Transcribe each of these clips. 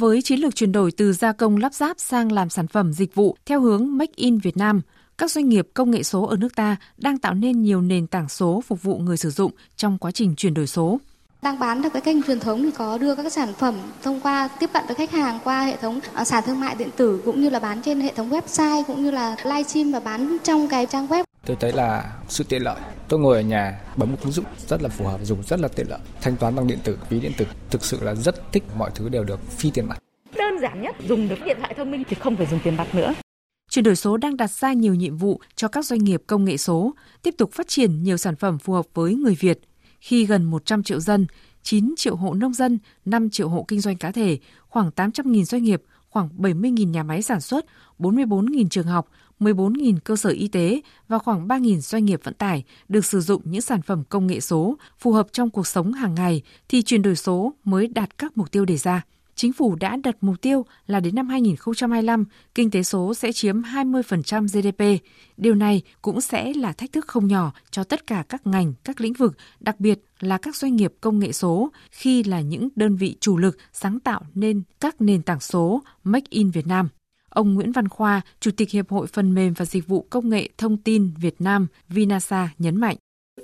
Với chiến lược chuyển đổi từ gia công lắp ráp sang làm sản phẩm dịch vụ theo hướng Make in Việt Nam, các doanh nghiệp công nghệ số ở nước ta đang tạo nên nhiều nền tảng số phục vụ người sử dụng trong quá trình chuyển đổi số đang bán được cái kênh truyền thống thì có đưa các sản phẩm thông qua tiếp cận với khách hàng qua hệ thống à, sàn thương mại điện tử cũng như là bán trên hệ thống website cũng như là livestream và bán trong cái trang web. Tôi thấy là sự tiện lợi. Tôi ngồi ở nhà bấm một ứng dụng rất là phù hợp, dùng rất là tiện lợi. Thanh toán bằng điện tử, ví điện tử thực sự là rất thích mọi thứ đều được phi tiền mặt. Đơn giản nhất, dùng được điện thoại thông minh thì không phải dùng tiền mặt nữa. Chuyển đổi số đang đặt ra nhiều nhiệm vụ cho các doanh nghiệp công nghệ số, tiếp tục phát triển nhiều sản phẩm phù hợp với người Việt – khi gần 100 triệu dân, 9 triệu hộ nông dân, 5 triệu hộ kinh doanh cá thể, khoảng 800.000 doanh nghiệp, khoảng 70.000 nhà máy sản xuất, 44.000 trường học, 14.000 cơ sở y tế và khoảng 3.000 doanh nghiệp vận tải được sử dụng những sản phẩm công nghệ số phù hợp trong cuộc sống hàng ngày thì chuyển đổi số mới đạt các mục tiêu đề ra chính phủ đã đặt mục tiêu là đến năm 2025, kinh tế số sẽ chiếm 20% GDP. Điều này cũng sẽ là thách thức không nhỏ cho tất cả các ngành, các lĩnh vực, đặc biệt là các doanh nghiệp công nghệ số khi là những đơn vị chủ lực sáng tạo nên các nền tảng số Make in Việt Nam. Ông Nguyễn Văn Khoa, Chủ tịch Hiệp hội Phần mềm và Dịch vụ Công nghệ Thông tin Việt Nam Vinasa nhấn mạnh.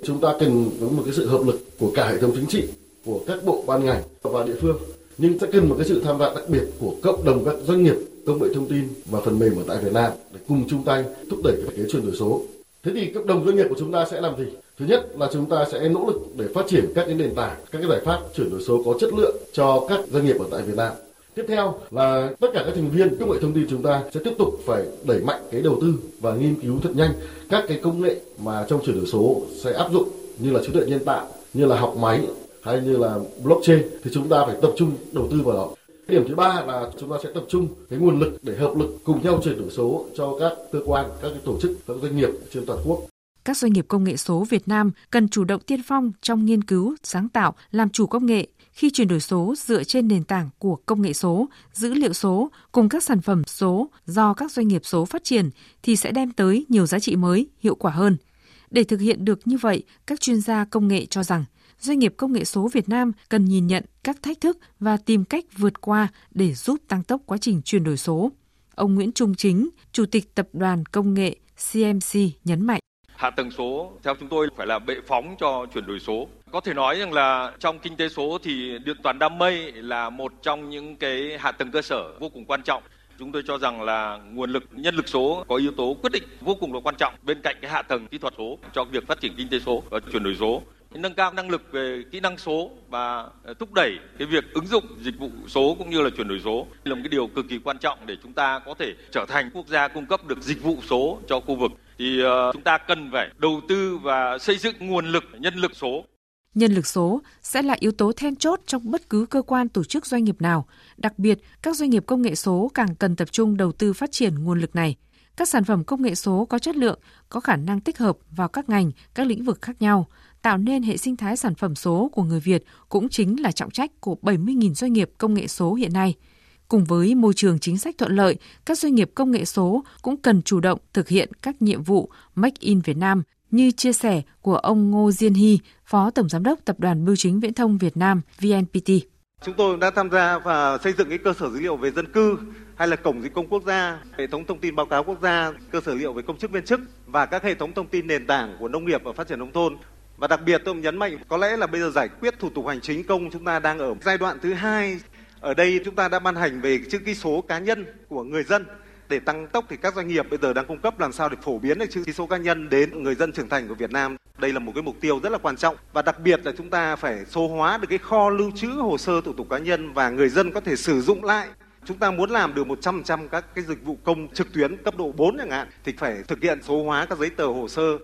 Chúng ta cần có một cái sự hợp lực của cả hệ thống chính trị, của các bộ ban ngành và địa phương nhưng sẽ cần một cái sự tham gia đặc biệt của cộng đồng các doanh nghiệp công nghệ thông tin và phần mềm ở tại Việt Nam để cùng chung tay thúc đẩy cái chuyển đổi số. Thế thì cộng đồng doanh nghiệp của chúng ta sẽ làm gì? Thứ nhất là chúng ta sẽ nỗ lực để phát triển các cái nền tảng, các cái giải pháp chuyển đổi số có chất lượng cho các doanh nghiệp ở tại Việt Nam. Tiếp theo là tất cả các thành viên công nghệ thông tin chúng ta sẽ tiếp tục phải đẩy mạnh cái đầu tư và nghiên cứu thật nhanh các cái công nghệ mà trong chuyển đổi số sẽ áp dụng như là trí tuệ nhân tạo, như là học máy, hay như là blockchain thì chúng ta phải tập trung đầu tư vào đó. Điểm thứ ba là chúng ta sẽ tập trung cái nguồn lực để hợp lực cùng nhau chuyển đổi số cho các cơ quan, các cái tổ chức, các doanh nghiệp trên toàn quốc. Các doanh nghiệp công nghệ số Việt Nam cần chủ động tiên phong trong nghiên cứu, sáng tạo, làm chủ công nghệ khi chuyển đổi số dựa trên nền tảng của công nghệ số, dữ liệu số cùng các sản phẩm số do các doanh nghiệp số phát triển thì sẽ đem tới nhiều giá trị mới, hiệu quả hơn. Để thực hiện được như vậy, các chuyên gia công nghệ cho rằng doanh nghiệp công nghệ số Việt Nam cần nhìn nhận các thách thức và tìm cách vượt qua để giúp tăng tốc quá trình chuyển đổi số. Ông Nguyễn Trung Chính, Chủ tịch Tập đoàn Công nghệ CMC nhấn mạnh. Hạ tầng số theo chúng tôi phải là bệ phóng cho chuyển đổi số. Có thể nói rằng là trong kinh tế số thì điện toán đám mây là một trong những cái hạ tầng cơ sở vô cùng quan trọng. Chúng tôi cho rằng là nguồn lực, nhân lực số có yếu tố quyết định vô cùng là quan trọng bên cạnh cái hạ tầng kỹ thuật số cho việc phát triển kinh tế số và chuyển đổi số nâng cao năng lực về kỹ năng số và ờ, thúc đẩy cái việc ứng dụng dịch vụ số cũng như là chuyển đổi số là một cái điều cực kỳ quan trọng để chúng ta có thể trở thành quốc gia cung cấp được dịch vụ số cho khu vực thì ờ, chúng ta cần phải đầu tư và xây dựng nguồn lực nhân lực số Nhân lực số sẽ là yếu tố then chốt trong bất cứ cơ quan tổ chức doanh nghiệp nào. Đặc biệt, các doanh nghiệp công nghệ số càng cần tập trung đầu tư phát triển nguồn lực này. Các sản phẩm công nghệ số có chất lượng, có khả năng tích hợp vào các ngành, các lĩnh vực khác nhau, tạo nên hệ sinh thái sản phẩm số của người Việt cũng chính là trọng trách của 70.000 doanh nghiệp công nghệ số hiện nay. Cùng với môi trường chính sách thuận lợi, các doanh nghiệp công nghệ số cũng cần chủ động thực hiện các nhiệm vụ Make in Việt Nam như chia sẻ của ông Ngô Diên Hy, Phó Tổng Giám đốc Tập đoàn Bưu chính Viễn thông Việt Nam VNPT. Chúng tôi đã tham gia và xây dựng cái cơ sở dữ liệu về dân cư hay là cổng dịch công quốc gia, hệ thống thông tin báo cáo quốc gia, cơ sở dữ liệu về công chức viên chức và các hệ thống thông tin nền tảng của nông nghiệp và phát triển nông thôn. Và đặc biệt tôi nhấn mạnh có lẽ là bây giờ giải quyết thủ tục hành chính công chúng ta đang ở giai đoạn thứ hai. Ở đây chúng ta đã ban hành về chữ ký số cá nhân của người dân. Để tăng tốc thì các doanh nghiệp bây giờ đang cung cấp làm sao để phổ biến được chữ ký số cá nhân đến người dân trưởng thành của Việt Nam. Đây là một cái mục tiêu rất là quan trọng. Và đặc biệt là chúng ta phải số hóa được cái kho lưu trữ hồ sơ thủ tục cá nhân và người dân có thể sử dụng lại. Chúng ta muốn làm được 100% các cái dịch vụ công trực tuyến cấp độ 4 chẳng hạn, thì phải thực hiện số hóa các giấy tờ hồ sơ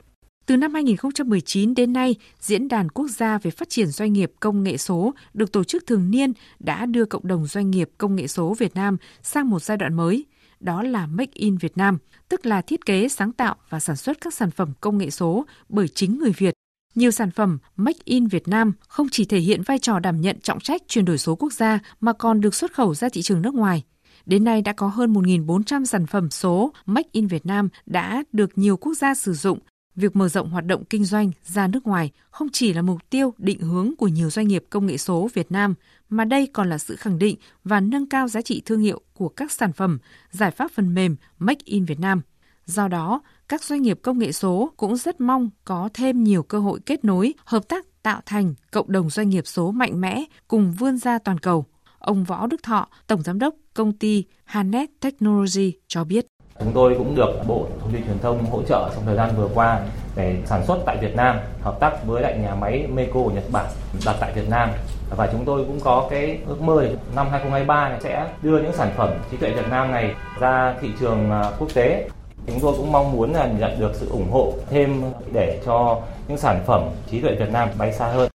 từ năm 2019 đến nay, Diễn đàn Quốc gia về phát triển doanh nghiệp công nghệ số được tổ chức thường niên đã đưa cộng đồng doanh nghiệp công nghệ số Việt Nam sang một giai đoạn mới, đó là Make in Việt Nam, tức là thiết kế, sáng tạo và sản xuất các sản phẩm công nghệ số bởi chính người Việt. Nhiều sản phẩm Make in Việt Nam không chỉ thể hiện vai trò đảm nhận trọng trách chuyển đổi số quốc gia mà còn được xuất khẩu ra thị trường nước ngoài. Đến nay đã có hơn 1.400 sản phẩm số Make in Việt Nam đã được nhiều quốc gia sử dụng Việc mở rộng hoạt động kinh doanh ra nước ngoài không chỉ là mục tiêu định hướng của nhiều doanh nghiệp công nghệ số Việt Nam mà đây còn là sự khẳng định và nâng cao giá trị thương hiệu của các sản phẩm, giải pháp phần mềm Make in Việt Nam. Do đó, các doanh nghiệp công nghệ số cũng rất mong có thêm nhiều cơ hội kết nối, hợp tác tạo thành cộng đồng doanh nghiệp số mạnh mẽ cùng vươn ra toàn cầu. Ông Võ Đức Thọ, Tổng Giám đốc công ty Hanet Technology cho biết. Chúng tôi cũng được Bộ Thông tin Truyền thông hỗ trợ trong thời gian vừa qua để sản xuất tại Việt Nam, hợp tác với lại nhà máy Meiko của Nhật Bản đặt tại Việt Nam. Và chúng tôi cũng có cái ước mơ năm 2023 này sẽ đưa những sản phẩm trí tuệ Việt Nam này ra thị trường à, quốc tế. Chúng tôi cũng mong muốn là nhận được sự ủng hộ thêm để cho những sản phẩm trí tuệ Việt Nam bay xa hơn.